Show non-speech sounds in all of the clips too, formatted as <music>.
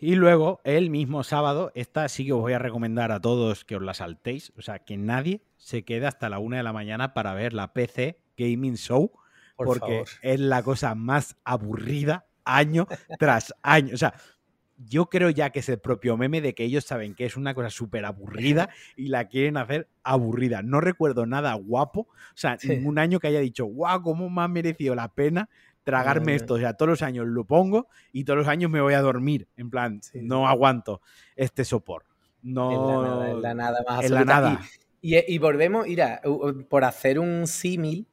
Y luego, el mismo sábado, esta sí que os voy a recomendar a todos que os la saltéis. O sea, que nadie se quede hasta la una de la mañana para ver la PC Gaming Show, porque es la cosa más aburrida año tras año. O sea, yo creo ya que es el propio meme de que ellos saben que es una cosa súper aburrida y la quieren hacer aburrida. No recuerdo nada guapo, o sea, ningún año que haya dicho, guau, cómo me ha merecido la pena tragarme esto. O sea, todos los años lo pongo y todos los años me voy a dormir. En plan, no aguanto este sopor. No. En la nada, más En la nada. Y, y, volvemos, mira, por hacer un símil,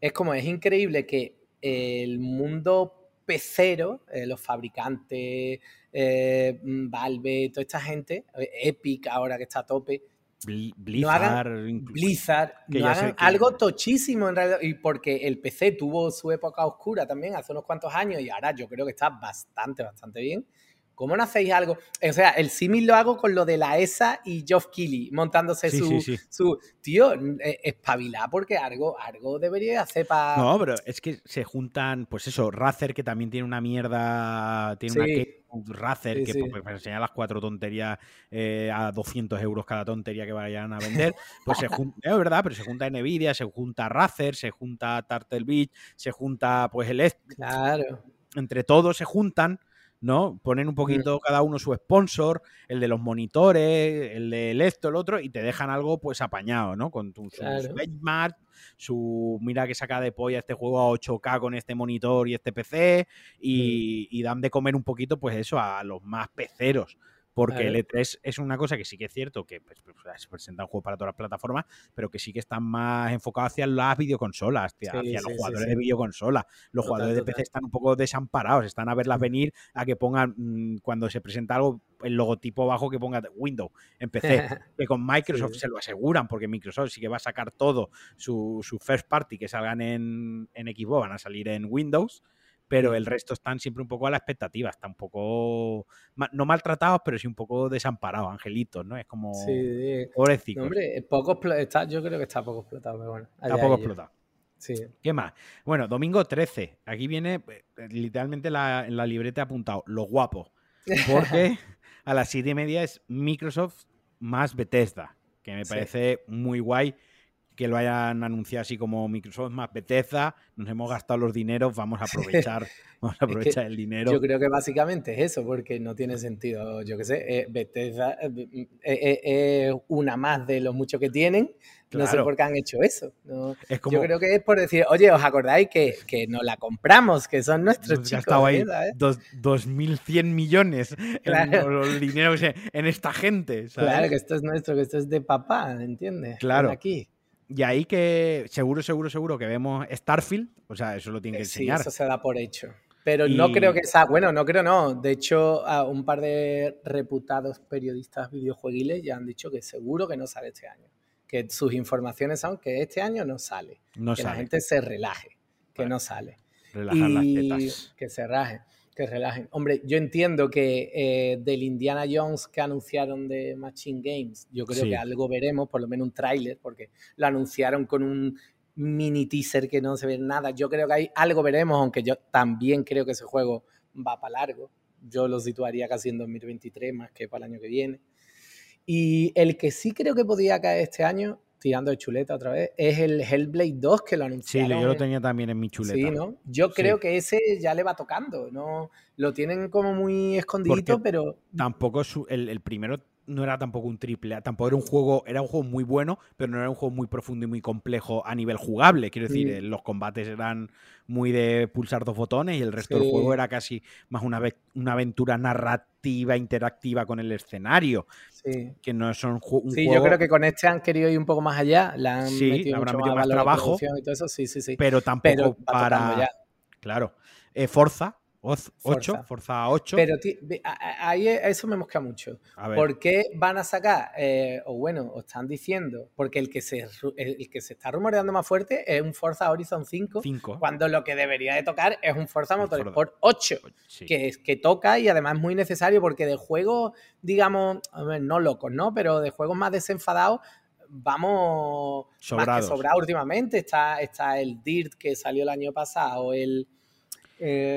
es como, es increíble que el mundo pecero, eh, los fabricantes, eh, Valve, toda esta gente, eh, Epic ahora que está a tope, Blizzard, Blizzard no hagan algo tochísimo en realidad, y porque el PC tuvo su época oscura también hace unos cuantos años y ahora yo creo que está bastante, bastante bien. ¿Cómo no hacéis algo? O sea, el símil lo hago con lo de la ESA y Geoff Keighley montándose su, su. Tío, eh, espabilar porque algo, algo debería hacer para. No, pero es que se juntan, pues eso, Razer, que también tiene una mierda. Tiene una Razer, que pues, pues, enseña las cuatro tonterías eh, a 200 euros cada tontería que vayan a vender. Pues se junta, es verdad, pero se junta Nvidia, se junta Razer, se junta Turtle Beach, se junta pues el. Claro. Entre todos se juntan ¿no? Ponen un mm. poquito cada uno su sponsor, el de los monitores, el de esto, el otro, y te dejan algo pues apañado, ¿no? Con tu, su, benchmark, su mira que saca de polla este juego a 8K con este monitor y este PC, y, mm. y dan de comer un poquito, pues eso, a los más peceros porque el E3 es una cosa que sí que es cierto que pues, pues, se presenta un juego para todas las plataformas, pero que sí que están más enfocados hacia las videoconsolas, hacia, los jugadores de videoconsola. Los jugadores de PC están un poco desamparados, están a verlas venir a que pongan, mm, cuando se presenta algo, el logotipo bajo que ponga Windows en PC. <laughs> que con Microsoft se lo aseguran, porque Microsoft sí que va a sacar todo su, first party que salgan en, en Xbox, van a salir en Windows pero el resto están siempre un poco a la expectativa, están un poco, no maltratados, pero sí un poco desamparados, angelitos, ¿no? Es como sí, pobrecito. hombre, poco está, yo creo que está poco explotado, pero bueno. Está poco explotado. Sí. ¿Qué más? Bueno, domingo 13. Aquí viene eh, literalmente la, en la libreta apuntado, lo guapo. Porque <laughs> a las siete y media es Microsoft más Bethesda, que me parece muy guay que lo hayan anunciado así como Microsoft más Bethesda, nos hemos gastado los dineros, vamos a <laughs> aprovechar, vamos a aprovechar el dinero. Yo creo que básicamente es eso, porque no tiene sentido, yo qué sé, eh, Bethesda eh, eh, es una más de los muchos que tienen, no sé por qué han hecho eso. Yo creo que es por decir, oye, ¿os acordáis que, que nos la compramos, que son nuestros chicos? Estado ahí 2.100 millones claro. el dinero en esta gente. Claro, que esto es nuestro, que esto es de papá, ¿entiendes? Claro. Aquí. Y ahí que seguro, seguro, seguro que vemos Starfield, o sea, eso lo tiene que enseñar. Sí, eso se da por hecho. Pero no creo que sea, bueno, no creo no. De hecho, un par de reputados periodistas videojueguiles ya han dicho que seguro que no sale este año. Que sus informaciones son que este año no sale. No que la gente se relaje, que no sale. Relajar las tetas. Que se raje que relajen. Hombre, yo entiendo que eh, del Indiana Jones que anunciaron de Machine Games, yo creo que algo veremos, por lo menos un tráiler, porque lo anunciaron con un mini teaser que no se ve nada. Yo creo que hay algo veremos, aunque yo también creo que ese juego va para largo. Yo lo situaría casi en 2023 más que para el año que viene. Y el que sí creo que podía caer este año tirando de chuleta otra vez, es el Hellblade 2 que lo anunciaron. Sí, yo lo tenía también en mi chuleta. Sí, ¿no? Yo creo que ese ya le va tocando, ¿no? Lo tienen como muy escondidito, pero... Tampoco el, el primero no era tampoco un triple A, tampoco era un juego, era un juego muy bueno, pero no era un juego muy profundo y muy complejo a nivel jugable. Quiero decir, eh, los combates eran muy de pulsar dos botones y el resto del juego era casi más una, una aventura narrativa, interactiva con el escenario. Sí. Que no son un Sí, yo creo que con este han querido ir un poco más allá. La han sí, metido, habrán metido más, trabajo. Y todo eso. Sí, sí, sí. Pero tampoco para. Claro. Eh, Forza, 8, Forza. 8. Pero ahí eso me mosca mucho. ¿Por qué van a sacar, eh, o bueno, os están diciendo, porque el que, se, el que se está rumoreando más fuerte es un Forza Horizon 5, cuando lo que debería de tocar es un Forza Motorsport 8, que, que toca y además es muy necesario porque de juegos, digamos, no locos, ¿no? Pero de juegos más desenfadados, vamos sobrados. más que sobrados últimamente. Está, está el Dirt que salió el año pasado, el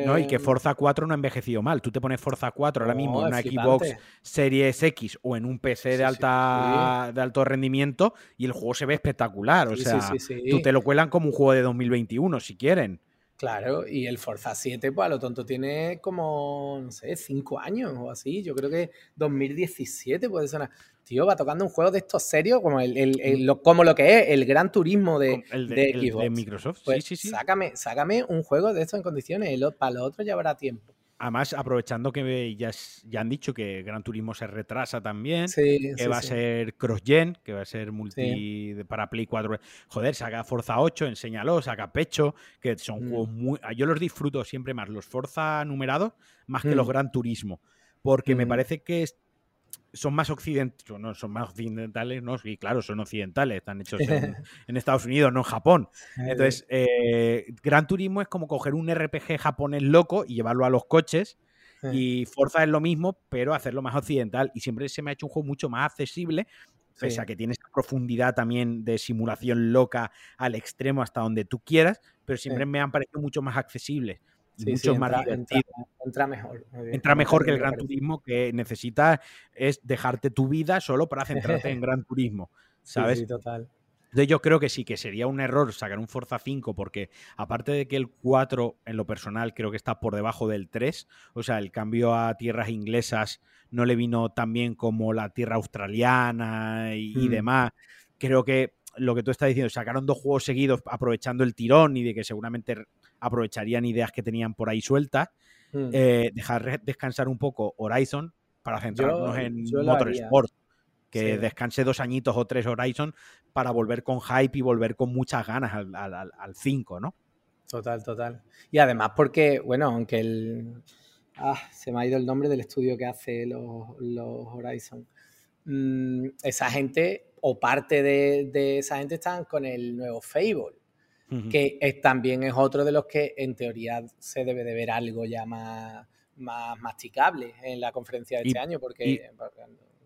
no, y que eh, Forza 4 no ha envejecido mal. Tú te pones Forza 4 ahora mismo en una Xbox Series X o en un PC de, alta, de alto rendimiento y el juego se ve espectacular. O sea, tú te lo cuelan como un juego de 2021 si quieren. Claro, y el Forza 7, pues a lo tonto tiene como, no sé, 5 años o así. Yo creo que 2017 puede ser. Tío, va tocando un juego de estos serios, como, el, lo, como lo que es el Gran Turismo de, de, Microsoft. sí, pues sí, sí. Sácame, sácame un juego de estos en condiciones. Para los otros ya habrá tiempo. Además, aprovechando que ya, ya, han dicho que Gran Turismo se retrasa también, que va a ser cross-gen, que va a ser multi para Play 4. Joder, saca Forza 8, enséñalo, saca Pecho, que son mm. juegos muy. Yo los disfruto siempre más, los Forza numerados, más que los mm. Gran Turismo, porque me mm. parece que son más occidentales, no, son más occidentales, no, sí, claro, son occidentales, están hechos en, <laughs> Estados Unidos, no en Japón. Entonces, eh, Gran Turismo es como coger un RPG japonés loco y llevarlo a los coches. Y Forza es lo mismo, pero hacerlo más occidental. Y siempre se me ha hecho un juego mucho más accesible, pese a que tiene esta profundidad también de simulación loca al extremo hasta donde tú quieras, pero siempre me han parecido mucho más accesibles mucho más entra, mejor. Entra mejor que el Gran Turismo que necesitas es dejarte tu vida solo para centrarte en <laughs> Gran Turismo. ¿Sabes? Sí, total. Entonces yo creo que sí, que sería un error sacar un Forza 5 porque aparte de que el 4 en lo personal creo que está por debajo del 3, o sea, el cambio a tierras inglesas no le vino tan bien como la tierra australiana y, y mm. demás. Creo que lo que tú estás diciendo, sacaron dos juegos seguidos aprovechando el tirón y de que seguramente aprovecharían ideas que tenían por ahí sueltas, hmm. eh, dejar descansar un poco Horizon para centrarnos en Motorsport. Que descanse dos añitos o tres Horizon para volver con hype y volver con muchas ganas al 5, ¿no? Total, total. Y además porque, bueno, aunque el... Ah, se me ha ido el nombre del estudio que hace los, Horizon. Mm, esa gente, o parte de, de, esa gente, están con el nuevo Fable que también es otro de los que en teoría se debe de ver algo ya más, más masticable en la conferencia de este año, porque...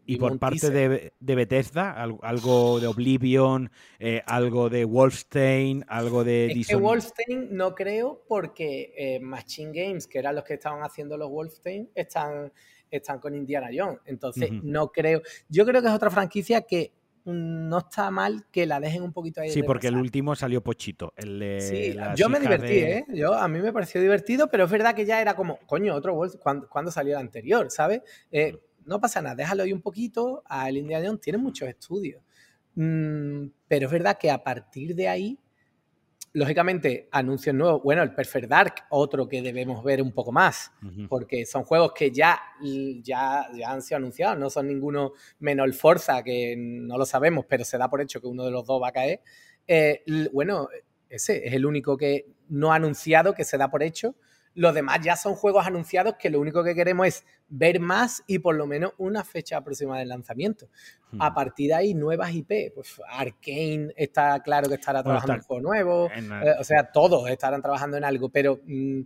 Y, por parte de, Bethesda, algo de Oblivion, eh, algo de Wolfstein, algo de... Es que Wolfstein no creo porque eh, Machine Games, que eran los que estaban haciendo los Wolfstein, están, están con Indiana Jones. Entonces, no creo... Yo creo que es otra franquicia que no está mal que la dejen un poquito ahí. Sí, porque el último salió pochito. El sí, yo me divertí, ¿eh? Yo, a mí me pareció divertido, pero es verdad que ya era como, coño, otro Wolf, cuando, salió el anterior, ¿sabes? Eh, no pasa nada, déjalo ahí un poquito. A el Indiana Jones tiene muchos estudios. Mm, pero es verdad que a partir de ahí lógicamente, anuncios nuevos. Bueno, el Perfect Dark, otro que debemos ver un poco más, porque son juegos que ya, ya, ya han sido anunciados, no son ninguno menos el Forza, que no lo sabemos, pero se da por hecho que uno de los dos va a caer. Eh, bueno, ese es el único que no ha anunciado, que se da por hecho. Los demás ya son juegos anunciados que lo único que queremos es ver más y por lo menos una fecha aproximada de lanzamiento. A partir de ahí, nuevas IP. Pues Arkane está claro que estará trabajando en un juego nuevo. Eh, o sea, todos estarán trabajando en algo, pero mm,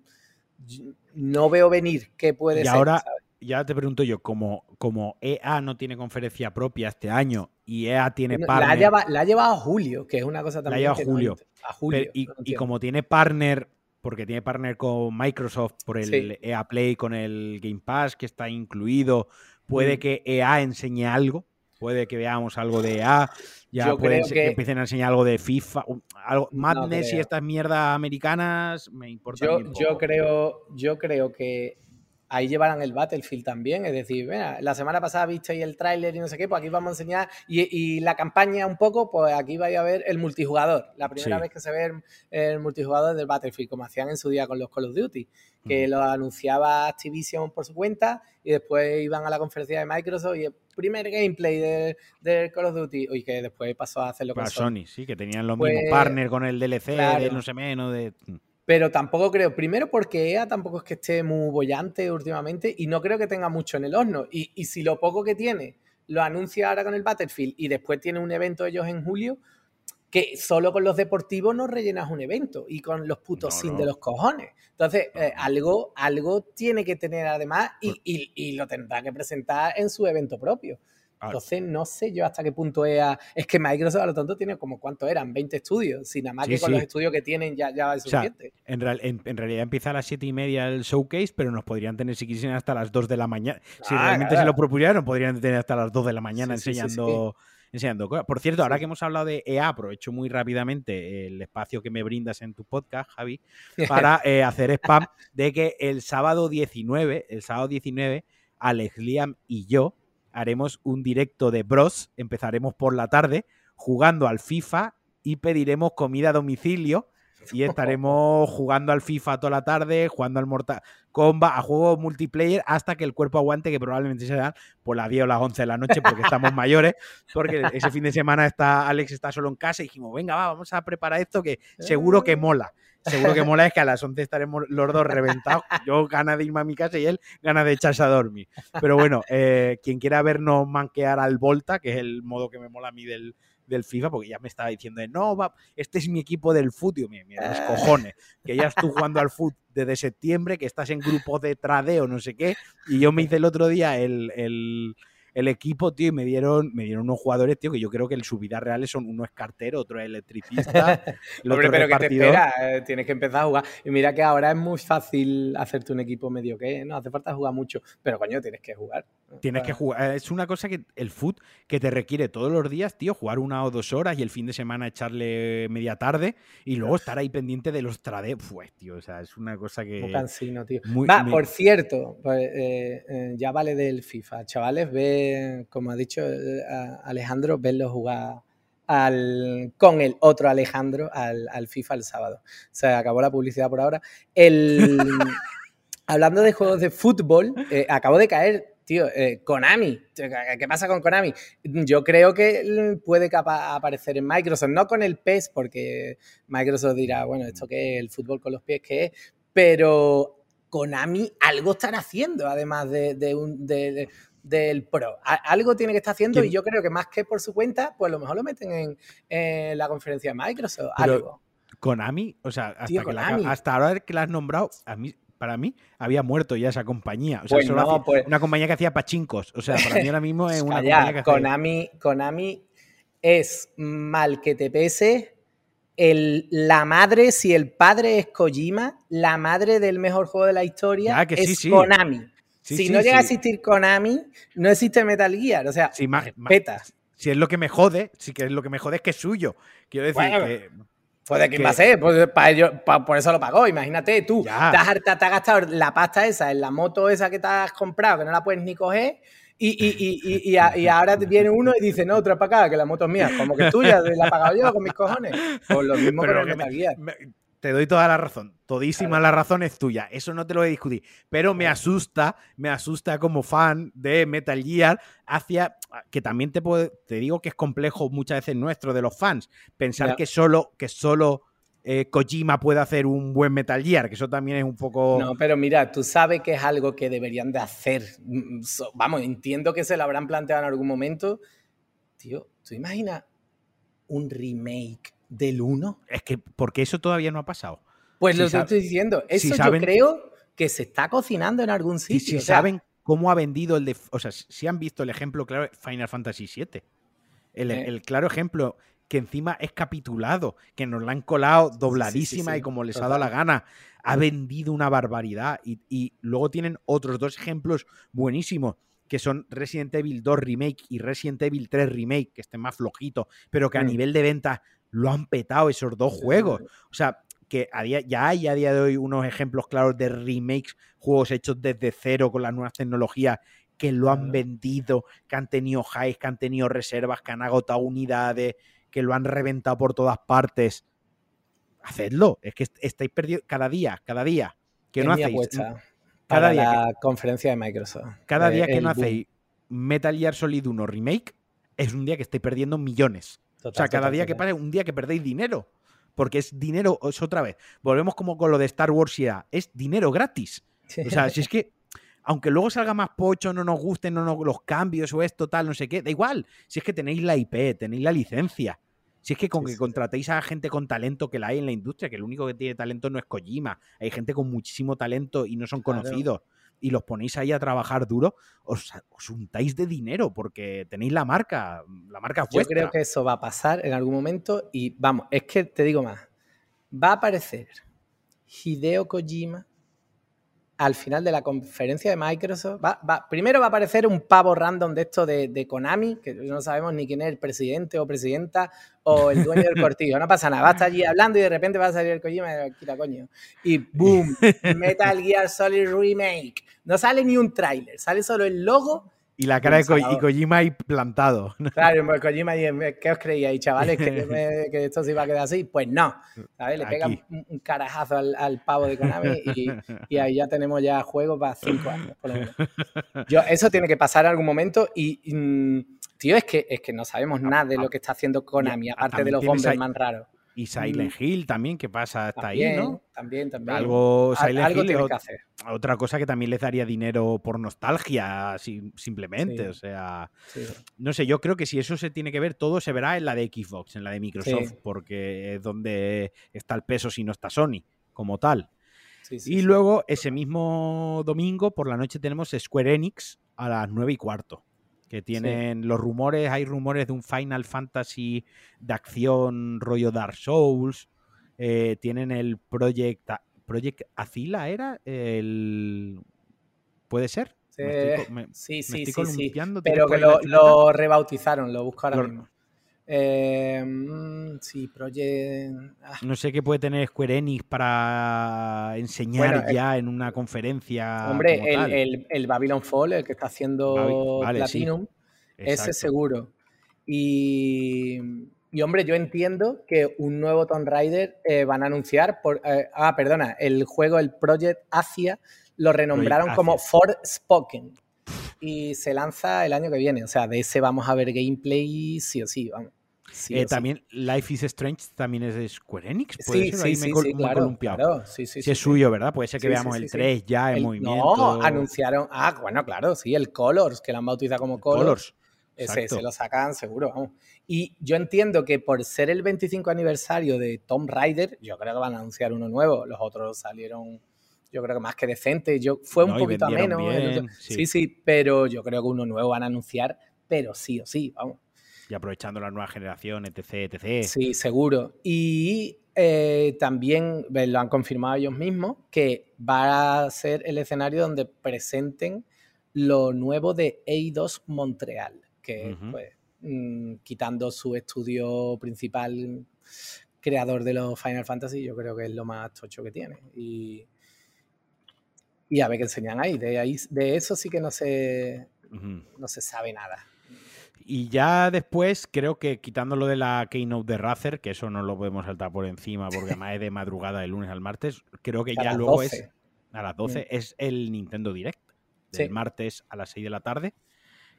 no veo venir qué puede y ser. Ahora, ya te pregunto yo, como, como EA no tiene conferencia propia este año y EA tiene partner. La ha, llevado, a Julio, que es una cosa también. La ha llevado Julio. a Julio. y, como tiene partner porque tiene partner con Microsoft por el EA Play, con el Game Pass que está incluido. Puede mm. que EA enseñe algo, puede que veamos algo de EA, ya puede que... empiecen a enseñar algo de FIFA, algo, Madness y estas mierdas americanas, me importa. Yo, yo, creo, yo creo que ahí llevarán el Battlefield también. Es decir, la semana pasada visteis el tráiler y no sé qué, pues aquí vamos a enseñar. Y, la campaña un poco, pues aquí vais a ver el multijugador. La primera vez que se ve el, multijugador del Battlefield, como hacían en su día con los Call of Duty, que lo anunciaba Activision por su cuenta y después iban a la conferencia de Microsoft y el primer gameplay del de Call of Duty, y que después pasó a hacerlo con Sony. sí, que tenían los mismos pues, partners con el DLC, de no sé menos, de... Pero tampoco creo, primero porque EA tampoco es que esté muy bollante últimamente y no creo que tenga mucho en el horno. Y, si lo poco que tiene lo anuncia ahora con el Battlefield y después tiene un evento ellos en julio, que solo con los deportivos no rellenas un evento y con los putos sin de los cojones. Entonces, eh, algo, algo tiene que tener además y, y, lo tendrá que presentar en su evento propio. Entonces, no sé yo hasta qué punto es. Es que Microsoft, a lo tanto, tiene como cuántos eran, 20 estudios. Si nada más que con los estudios que tienen ya, ya es suficiente. en, realidad empieza a las 7 y media el showcase, pero nos podrían tener, si quisiesen, hasta las 2 de la mañana. si ah, realmente se lo propusieran, podrían tener hasta las 2 de la mañana enseñando enseñando cosas. Por cierto, ahora que hemos hablado de EA, aprovecho muy rápidamente el espacio que me brindas en tu podcast, Javi, <laughs> para eh, hacer spam de que el sábado 19, el sábado 19, Alex Liam y yo haremos un directo de Bros. Empezaremos por la tarde jugando al FIFA y pediremos comida a domicilio y estaremos <laughs> jugando al FIFA toda la tarde, jugando al Mortal Kombat, a juegos multiplayer hasta que el cuerpo aguante, que probablemente será por las 10 o las 11 de la noche porque estamos <laughs> mayores, porque ese fin de semana está Alex está solo en casa y dijimos, venga, va, vamos a preparar esto que seguro que mola. Seguro que mola es que a las 11 estaremos los dos reventados. <laughs> Yo gana de irme a mi casa y él gana de echarse a dormir. Pero bueno, eh, quien quiera vernos manquear al Volta, que es el modo que me mola a mí del, del FIFA, porque ya me estaba diciendo, no, va, este es mi equipo del fútbol, mira, mira, los cojones, que ya estás jugando al <laughs> fútbol desde septiembre, que estás en grupo de tradeo, no sé qué, y yo me hice el otro día el, el el equipo, tío, y me dieron, me dieron unos jugadores, tío, que yo creo que en su vida real son uno es cartero, otro es electricista. <laughs> Hombre, pero que te espera, eh, tienes que empezar a jugar. Y mira que ahora es muy fácil hacerte un equipo medio que, no hace falta jugar mucho, pero coño, tienes que jugar. Tienes que jugar. Es una cosa que el foot que te requiere todos los días, tío, jugar una o dos horas y el fin de semana echarle media tarde y luego estar ahí pendiente de los trades. Pues, tío, o sea, es una cosa que. Muy cansino, tío. Va, por cierto, pues, eh, eh, ya vale del FIFA, chavales, ve como ha dicho eh, Alejandro, verlo jugar al, con el otro Alejandro al, FIFA el sábado. Se acabó la publicidad por ahora. El, <laughs> hablando de juegos de fútbol, eh, acabo de caer tío, eh, Konami, ¿qué pasa con Konami? Yo creo que puede aparecer en Microsoft, no con el PES, porque Microsoft dirá, bueno, esto que es el fútbol con los pies, ¿qué es? Pero Konami algo están haciendo, además de, un, de, del Pro. algo tiene que estar haciendo y yo creo que más que por su cuenta, pues a lo mejor lo meten en, la conferencia de Microsoft. algo. Konami, o sea, hasta, ahora que la has nombrado, a mí, para mí había muerto ya esa compañía. O sea, pues pues una compañía que hacía pachincos. O sea, para mí ahora mismo es <laughs> una compañía que Konami, Konami es mal que te pese. El, la madre, si el padre es Kojima, la madre del mejor juego de la historia es Konami si no llega a existir Konami, no existe Metal Gear. O sea, si petas. Si es lo que me jode, si que es lo que me jode es que es suyo. Quiero decir que. Puede que, pase, pues, por eso lo pagó. Imagínate, tú te has, te has, gastado la pasta esa en la moto esa que te has comprado, que no la puedes ni coger, y, y, y, y, ahora viene uno y dice, no, otra para acá, que la moto es mía. Como que es tuya, la he pagado yo con mis cojones. Pues lo mismo Pero con el Metal Gear te doy toda la razón. Todísima la razón es tuya. Eso no te lo voy a discutir. Pero me asusta, me asusta como fan de Metal Gear hacia que también te, te digo que es complejo muchas veces nuestro de los fans. Pensar que solo, que solo eh, Kojima puede hacer un buen Metal Gear, que eso también es un poco. No, pero mira, tú sabes que es algo que deberían de hacer. Mm, vamos, entiendo que se lo habrán planteado en algún momento. Tío, ¿tú imaginas un remake del 1. Es que, porque eso todavía no ha pasado. Pues lo que estoy diciendo, eso yo creo que se está cocinando en algún sitio. Si, saben cómo ha vendido el de. O sea, si han visto el ejemplo claro Final Fantasy VII. El, claro ejemplo que encima es capitulado, que nos la han colado dobladísima y como les ha dado la gana. Ha vendido una barbaridad. Y, y, luego tienen otros dos ejemplos buenísimos, que son Resident Evil 2 Remake y Resident Evil 3 Remake, que estén más flojitos, pero que a mm. nivel de venta lo han petado esos dos juegos. O sea, que a día, ya hay a día de hoy unos ejemplos claros de remakes, juegos hechos desde cero con las nuevas tecnologías que lo han vendido, que han tenido highs, que han tenido reservas, que han agotado unidades, que lo han reventado por todas partes. Hacedlo, es que estáis perdiendo cada día, cada día que no hacéis. Cada día la conferencia de Microsoft. Cada día que no hacéis Metal Gear Solid 1 Remake es un día que estáis perdiendo millones o sea, cada día que pasa un día que perdéis dinero. Porque es dinero, es otra vez. Volvemos como con lo de Star Wars ya. Es dinero gratis. O sea, si es que, aunque luego salga más pocho, no nos gusten no los cambios o esto, tal, no sé qué, da igual. Si es que tenéis la IP, tenéis la licencia. Si es que con que contratéis a gente con talento que la hay en la industria, que el único que tiene talento no es Kojima. Hay gente con muchísimo talento y no son conocidos. y los ponéis ahí a trabajar duro, os, os untáis de dinero porque tenéis la marca, la marca vuestra. Yo creo que eso va a pasar en algún momento y vamos, es que te digo más, va a aparecer Hideo Kojima al final de la conferencia de Microsoft, va, primero va a aparecer un pavo random de esto de, Konami, que no sabemos ni quién es el presidente o presidenta o el dueño del <laughs> cortillo, no pasa nada, va a estar allí hablando y de repente va a salir el Kojima y quita coño. Y boom, <laughs> Metal Gear Solid Remake. No sale ni un tráiler, sale solo el logo y la cara de Kojima ahí plantado. Claro, pues Kojima, ¿qué os creíais, chavales? <laughs> ¿Que, esto se iba a quedar así? Pues no. ¿sabes? Le pega un, carajazo al, pavo de Konami y, ahí ya tenemos ya juegos para cinco años, por lo menos. Yo, eso tiene que pasar en algún momento y, mm, tío, es que, es que no sabemos nada de lo que está haciendo Konami, aparte de los Bomberman raros. Y Silent mm. Hill también, que pasa hasta ahí, ¿no? También, también. Algo, Silent Hill, tiene que hacer. Otra cosa que también les daría dinero por nostalgia, simplemente. O sea, no sé, yo creo que si eso se tiene que ver, todo se verá en la de Xbox, en la de Microsoft, porque es donde está el peso si no está Sony, como tal. y luego, ese mismo domingo, por la noche, tenemos Square Enix a las 9 y cuarto que tienen los rumores, hay rumores de un Final Fantasy de acción rollo Dark Souls, eh, tienen el Project, Project Azila, ¿era? El... ¿Puede ser? sí, sí, sí, sí, pero que lo, rebautizaron, lo busco ahora mismo. Eh, mm, sí, Project. Ah. No sé qué puede tener Square Enix para enseñar eh, ya en una conferencia. Hombre, el, Babylon Fall, el que está haciendo Platinum, ese seguro. Y, hombre, yo entiendo que un nuevo Tomb Raider eh, van a anunciar. Por, ah, perdona, el juego, el Project Asia, lo renombraron como Spoken y se lanza el año que viene. O sea, de ese vamos a ver gameplay sí o sí, vamos. Eh, también Life is Strange también es de Square Enix. ¿Puede sí, ser? sí, sí, sí, claro, sí, sí, si es suyo, ¿verdad? Puede ser que veamos el 3 ya en movimiento. No, anunciaron. Ah, bueno, claro, sí, el Colors, que lo han bautizado como Colors. ese se lo sacan seguro, vamos. Y yo entiendo que por ser el 25 aniversario de Tomb Raider, yo creo que van a anunciar uno nuevo. Los otros salieron, yo creo que más que decente. Yo, fue un poquito menos. sí, sí, pero yo creo que uno nuevo van a anunciar, pero sí o sí, vamos y aprovechando la nueva generación, etc. etc. Sí, seguro. Y eh, también lo han confirmado ellos mismos que va a ser el escenario donde presenten lo nuevo de EI2 Montreal, que pues, mm, quitando su estudio principal creador de los Final Fantasy, yo creo que es lo más tocho que tiene. Y, y a ver qué enseñan ahí. De, ahí, de eso sí que no se, no se sabe nada. Y ya después, creo que quitando lo de la Keynote de Razer, que eso no lo podemos saltar por encima porque <laughs> además es de madrugada de lunes al martes, creo que ya luego es a las 12 es el Nintendo Direct del martes a las 6 de la tarde.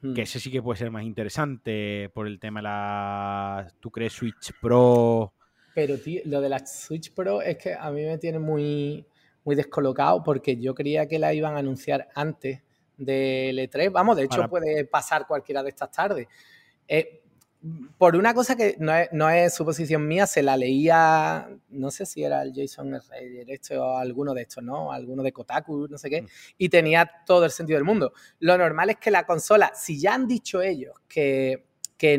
Que mm. ese sí que puede ser más interesante por el tema de la. ¿Tú crees Switch Pro? Pero, tío, lo de la Switch Pro es que a mí me tiene muy, muy descolocado porque yo creía que la iban a anunciar antes del E3. Vamos, de hecho puede pasar cualquiera de estas tardes. Eh, por una cosa que no es, suposición mía, se la leía, no sé si era el Jason Reyes este o alguno de estos, ¿no? Alguno de Kotaku, no sé qué, mm. y tenía todo el sentido del mundo. Lo normal es que la consola, si ya han dicho ellos que,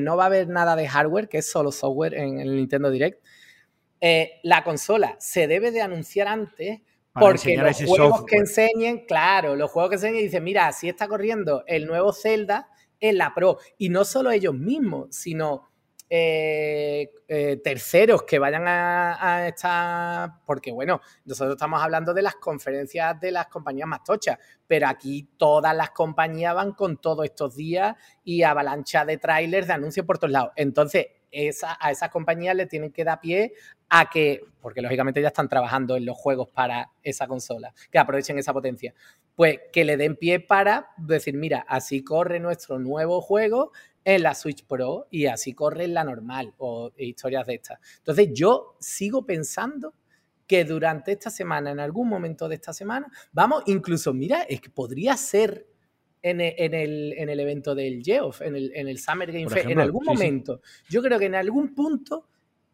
no va a haber nada de hardware, que es solo software en el Nintendo Direct, eh, la consola se debe de anunciar antes porque los juegos que enseñen, claro, los juegos que enseñen dicen, mira, si está corriendo el nuevo Zelda en la Pro. Y no solo ellos mismos, sino eh, eh, terceros que vayan a, a, estar. Porque, bueno, nosotros estamos hablando de las conferencias de las compañías más tochas, pero aquí todas las compañías van con todos estos días y avalancha de trailers, de anuncios por todos lados. Entonces, a esas compañías le tienen que dar pie a que, porque lógicamente ya están trabajando en los juegos para esa consola, que aprovechen esa potencia, pues que le den pie para decir, mira, así corre nuestro nuevo juego en la Switch Pro y así corre en la normal o historias de estas. Entonces yo sigo pensando que durante esta semana, en algún momento de esta semana, vamos, incluso, mira, es que podría ser en el, evento del Geoff, en el, en el Summer Game Fest, en algún momento. Yo creo que en algún punto,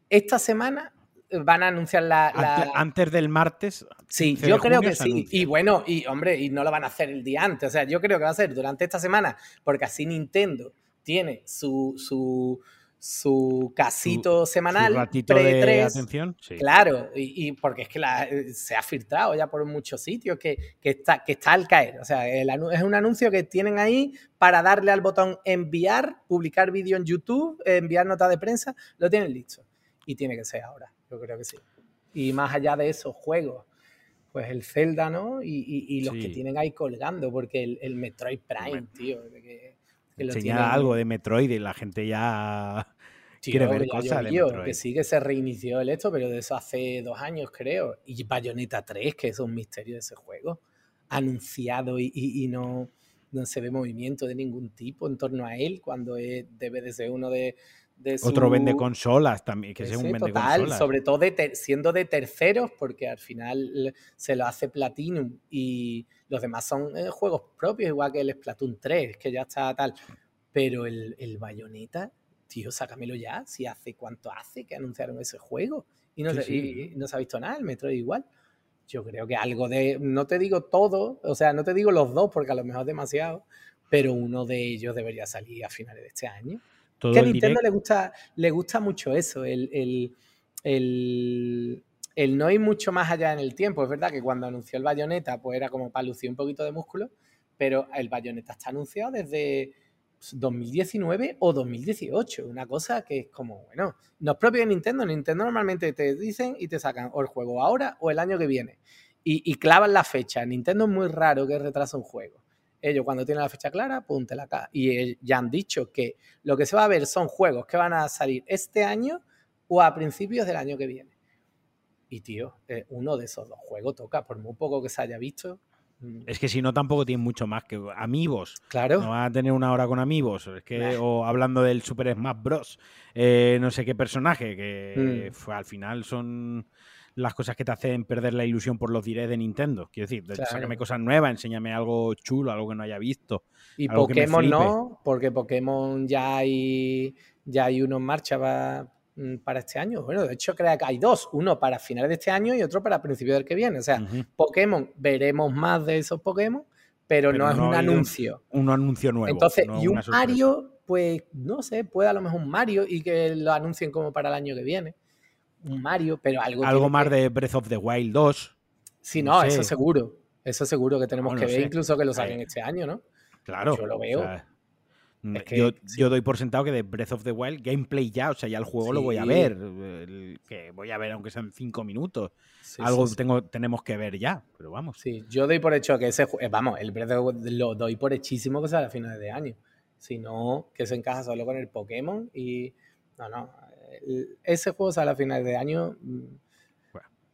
esta semana, van a anunciar la. Antes, del martes. Sí, yo creo que sí. Y bueno, y hombre, y no lo van a hacer el día antes. O sea, yo creo que va a ser durante esta semana, porque así Nintendo tiene su, su su casito semanal. pre atención. Claro, y, porque es que eh, se ha filtrado ya por muchos sitios que, está, que está al caer. O sea, es un anuncio que tienen ahí para darle al botón enviar, publicar vídeo en YouTube, enviar nota de prensa, lo tienen listo. Y tiene que ser ahora, yo creo que sí. Y más allá de esos juegos, pues el Zelda, ¿no? Y, los que tienen ahí colgando, porque el, Metroid Prime, tío. Que, enseñar algo de Metroid y la gente ya quiere ver cosas de Metroid. Que sí que se reinició el esto, pero de eso hace dos años creo. Y Bayonetta 3, que es un misterio de ese juego, anunciado y, no, no se ve movimiento de ningún tipo en torno a él, cuando debe de ser uno de, Otro vende consolas también, que sea un vende total, sobre todo siendo de terceros, porque al final se lo hace Platinum y los demás son eh, juegos propios, igual que el Splatoon 3, que ya está tal. Pero el, el Bayonetta, tío, sácamelo ya. Si hace cuánto hace que anunciaron ese juego. Y no, se, no se ha visto nada, el Metroid igual. Yo creo que algo de. No te digo todo, o sea, no te digo los dos, porque a lo mejor es demasiado, pero uno de ellos debería salir a finales de este año. Que a Nintendo le gusta, le gusta mucho eso, el, el, el el no ir mucho más allá en el tiempo. Es verdad que cuando anunció el Bayonetta, pues era como para lucir un poquito de músculo, pero el Bayonetta está anunciado desde 2019 pues, o 2018. Una cosa que es como, bueno, no es propio de Nintendo. Nintendo normalmente te dicen y te sacan o el juego ahora o el año que viene. Y, clavan la fecha. Nintendo es muy raro que retrase un juego. Ellos cuando tienen la fecha clara, púntela acá. Y ya han dicho que lo que se va a ver son juegos que van a salir este año o a principios del año que viene. Y tío, eh, uno de esos dos juegos toca, por muy poco que se haya visto. Mm. Es que si no, tampoco tiene mucho más que amigos. Claro. No va a tener una hora con amigos. Es que, o hablando del Super Smash Bros. Eh, no sé qué personaje, que mm. al final son las cosas que te hacen perder la ilusión por los directs de Nintendo. Quiero decir, sácame cosas nuevas, enséñame algo chulo, algo que no haya visto. Y Pokémon no, porque Pokémon ya hay, ya hay uno en marcha para Mm, para este año. Bueno, de hecho creo que hay dos, uno para finales de este año y otro para principios del que viene. O sea, Pokémon, veremos más de esos Pokémon, pero, no es un anuncio. Un, anuncio nuevo. Entonces, y un Mario, pues no sé, puede a lo mejor un Mario y que lo anuncien como para el año que viene. Un Mario, pero algo. Algo más de Breath of the Wild 2. Sí, no, eso seguro. Eso seguro que tenemos que ver, incluso que lo saquen este año, ¿no? Claro. Yo lo veo. Mm, yo, doy por sentado que de Breath of the Wild, gameplay ya, o sea, ya el juego lo voy a ver. que voy a ver aunque sean cinco minutos. Algo tengo, tenemos que ver ya, pero vamos. Sí, yo doy por hecho que ese eh, vamos, el Breath of the Wild lo doy por hechísimo que sea a finales de año. Si no, que se encaja solo con el Pokémon y. No, no. Ese juego sale a finales de año. Mm,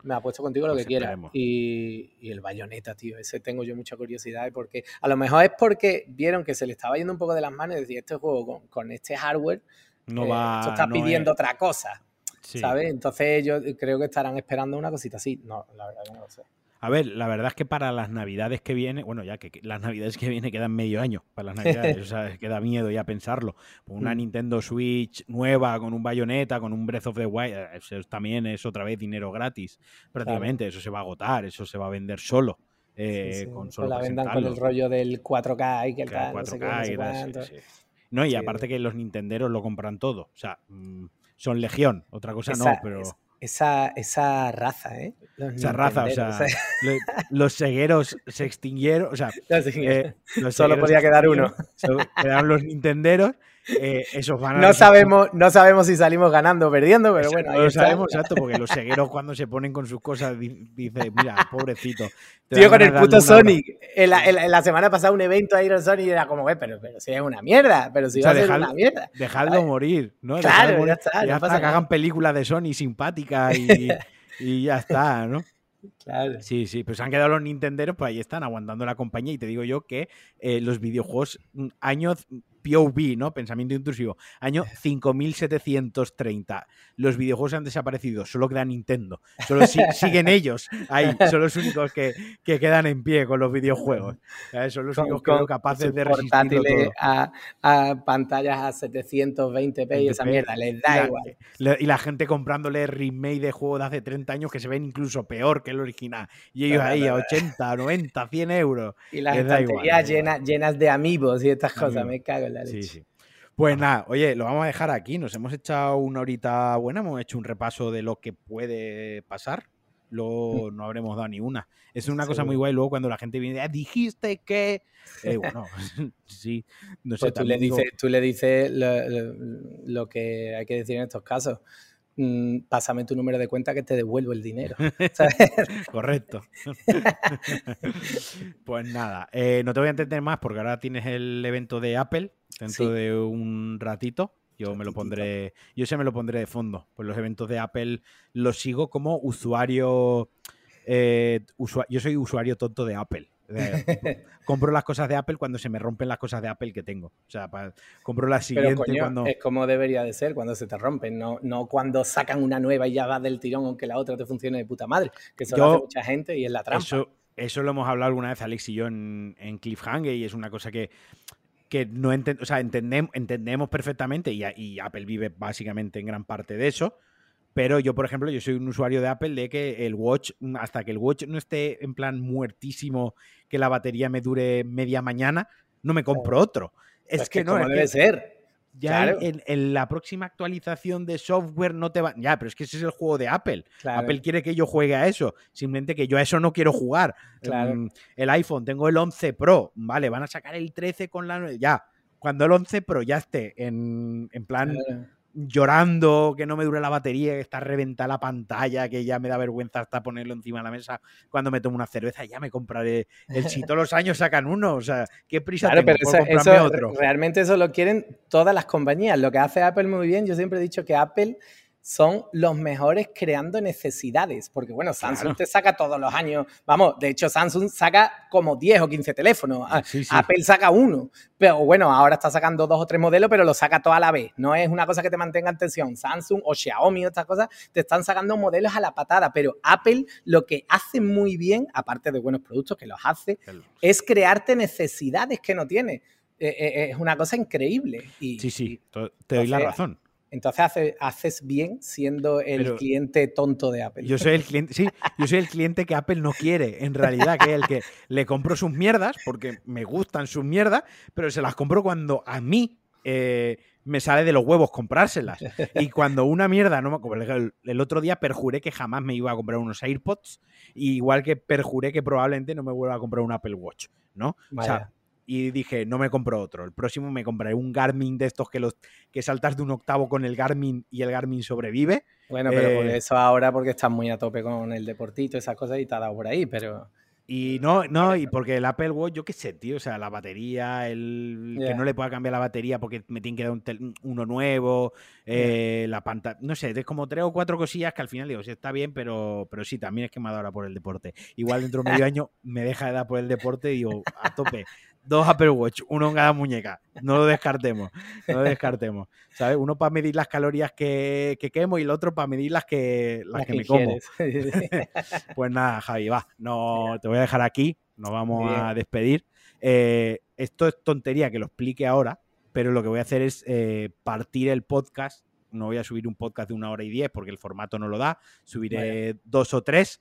me ha puesto contigo lo pues que quiera. Y, el bayoneta, tío, ese tengo yo mucha curiosidad porque a lo mejor es porque vieron que se le estaba yendo un poco de las manos y decir, este juego con, este hardware no eh, va, esto está pidiendo otra cosa, ¿sabes? Entonces yo creo que estarán esperando una cosita así. No, la verdad que no lo sé. A ver, la verdad es que para las navidades que viene, bueno, ya que, las navidades que viene quedan medio año para las navidades, <laughs> o sea, que da miedo ya pensarlo. Una mm. Nintendo Switch nueva con un bayoneta, con un Breath of the Wild, eh, eso también es otra vez dinero gratis, prácticamente. Eso se va a agotar, eso se va a vender solo. Eh, con solo la vendan con el rollo del 4K y que el tal, 4K no, no, y aparte que los nintenderos lo compran todo. O sea, mm, son legión, otra cosa no, pero esa, esa raza, ¿eh? esa raza, o sea, <laughs> los cegueros se extinguieron, o sea, eh, solo podía quedar uno. Quedaron los nintenderos eh, esos no sabemos, no sabemos si salimos ganando o perdiendo, pero bueno. No lo sabemos, exacto, porque los segueros cuando se ponen con sus cosas dicen, mira, pobrecito. Tío, con el puto Sonic. En la, semana pasada un evento ahí en Sonic era como, pero, pero si es una mierda, pero si va a ser una mierda. Dejadlo morir, ¿no? Claro, ya está. Ya hasta que hagan películas de Sonic simpáticas y, y ya está, ¿no? Claro. Sí, sí, pues han quedado los Nintenderos, pues ahí están aguantando la compañía y te digo yo que eh, los videojuegos mm, años POV, ¿no? Pensamiento intrusivo. Año 5730. Los videojuegos han desaparecido, solo queda Nintendo. Solo <laughs> siguen ellos ahí, son los únicos que, quedan en pie con los videojuegos. Son los únicos que capaces de resistir a, pantallas a 720p y esa mierda, les da igual. Y la gente comprándole remake de juegos de hace 30 años que se ven incluso peor que el original. Y ellos ahí a 80, 90, 100 euros. Y las estanterías llenas, llenas de amigos y estas cosas, me cago en la leche. Sí, sí. Pues nada, oye, lo vamos a dejar aquí. Nos hemos echado una horita buena, hemos hecho un repaso de lo que puede pasar. Luego mm. no habremos dado ni una. Es una cosa muy guay luego cuando la gente viene, ah, dijiste que. Eh, bueno, <laughs> sí. No sé, pues tú, le dices, tú le dices lo, que hay que decir en estos casos. Mm, pásame tu número de cuenta que te devuelvo el dinero. <laughs> Correcto. <laughs> pues nada, eh, no te voy a entender más porque ahora tienes el evento de Apple dentro de un ratito. Yo me lo pondré, yo se me lo pondré de fondo. Pues los eventos de Apple los sigo como usuario, eh, yo soy usuario tonto de Apple. <laughs> compro las cosas de Apple cuando se me rompen las cosas de Apple que tengo. O sea, compro la siguiente cuando... Es como debería de ser cuando se te rompen, no, no cuando sacan una nueva y ya va del tirón aunque la otra te funcione de puta madre, que eso lo hace mucha gente y es la trampa. Eso, eso lo hemos hablado alguna vez Alex y yo en, en Cliffhanger y es una cosa que, que no o sea, entendemos, entendemos perfectamente y, y Apple vive básicamente en gran parte de eso pero yo, por ejemplo, yo soy un usuario de Apple de que el Watch, hasta que el Watch no esté en plan muertísimo, que la batería me dure media mañana, no me compro otro. Es, que, no debe ser. Ya en, la próxima actualización de software no te va. Ya, pero es que ese es el juego de Apple. Apple quiere que yo juegue a eso. Simplemente que yo a eso no quiero jugar. Mm, el iPhone, tengo el 11 Pro. Vale, van a sacar el 13 con la. Ya. Cuando el 11 Pro ya esté en, en plan llorando, que no me dure la batería, que está reventada la pantalla, que ya me da vergüenza hasta ponerlo encima de la mesa cuando me tomo una cerveza, ya me compraré el si todos los años sacan uno, o sea, qué prisa tengo por comprarme otro. Realmente eso lo quieren todas las compañías. Lo que hace Apple muy bien, yo siempre he dicho que Apple son los mejores creando necesidades, porque bueno, Samsung te saca todos los años, vamos, de hecho Samsung saca como 10 o 15 teléfonos, Apple saca uno, pero bueno, ahora está sacando dos o tres modelos, pero lo saca todo a la vez, no es una cosa que te mantenga en tensión, Samsung o Xiaomi o estas cosas te están sacando modelos a la patada, pero Apple lo que hace muy bien, aparte de buenos productos que los hace, es crearte necesidades que no tiene. Eh, eh, es una cosa increíble. Y, sí, sí, te doy la razón. Entonces haces bien siendo el cliente tonto de Apple. Yo soy el cliente, sí, yo soy el cliente que Apple no quiere, en realidad, que es el que le compro sus mierdas, porque me gustan sus mierdas, pero se las compro cuando a mí eh, me sale de los huevos comprárselas. Y cuando una mierda, no el, el otro día perjuré que jamás me iba a comprar unos AirPods, igual que perjuré que probablemente no me vuelva a comprar un Apple Watch, ¿no? O sea, y dije, no me compro otro. El próximo me compraré un Garmin de estos que los que saltas de un octavo con el Garmin y el Garmin sobrevive. Bueno, pero por eh, eso ahora porque estás muy a tope con el deportito, esas cosas y te ha dado por ahí, pero y no, no, y porque el Apple Watch, yo qué sé, tío, o sea, la batería, el que no le pueda cambiar la batería porque me tiene que dar uno nuevo, eh, la pantalla, no sé, es como tres o cuatro cosillas que al final digo, sí, está bien, pero, pero sí, también es que me ha dado ahora por el deporte. Igual dentro de medio <laughs> año me deja de dar por el deporte y digo, a tope, dos Apple Watch, uno en cada muñeca. No lo descartemos, no lo descartemos. ¿Sabes? Uno para medir las calorías que, quemo y el otro para medir las que, las, que, me como. pues nada, Javi, va. No, te voy a dejar aquí, nos vamos a despedir. Eh, esto es tontería que lo explique ahora, pero lo que voy a hacer es eh, partir el podcast. No voy a subir un podcast de una hora y diez porque el formato no lo da. Subiré dos o tres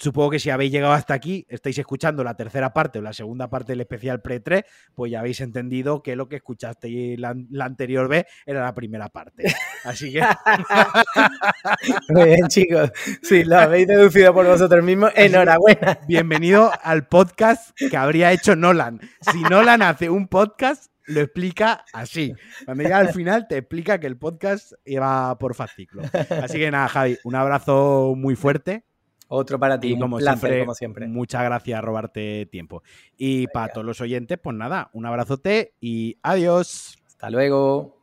Supongo que si habéis llegado hasta aquí, estáis escuchando la tercera parte o la segunda parte del especial pre-3, pues ya habéis entendido que lo que escuchasteis la, la anterior vez era la primera parte. Así que. <laughs> Muy bien, chicos. Si lo habéis deducido por vosotros mismos, enhorabuena. Bienvenido al podcast que habría hecho Nolan. Si Nolan hace un podcast, lo explica así. Cuando llega al final, te explica que el podcast iba por fascículo. Así que nada, Javi, un abrazo muy fuerte. Otro para ti, como, siempre. Muchas gracias, robarte tiempo. Y para todos los oyentes, pues nada, un abrazote y adiós. Hasta luego.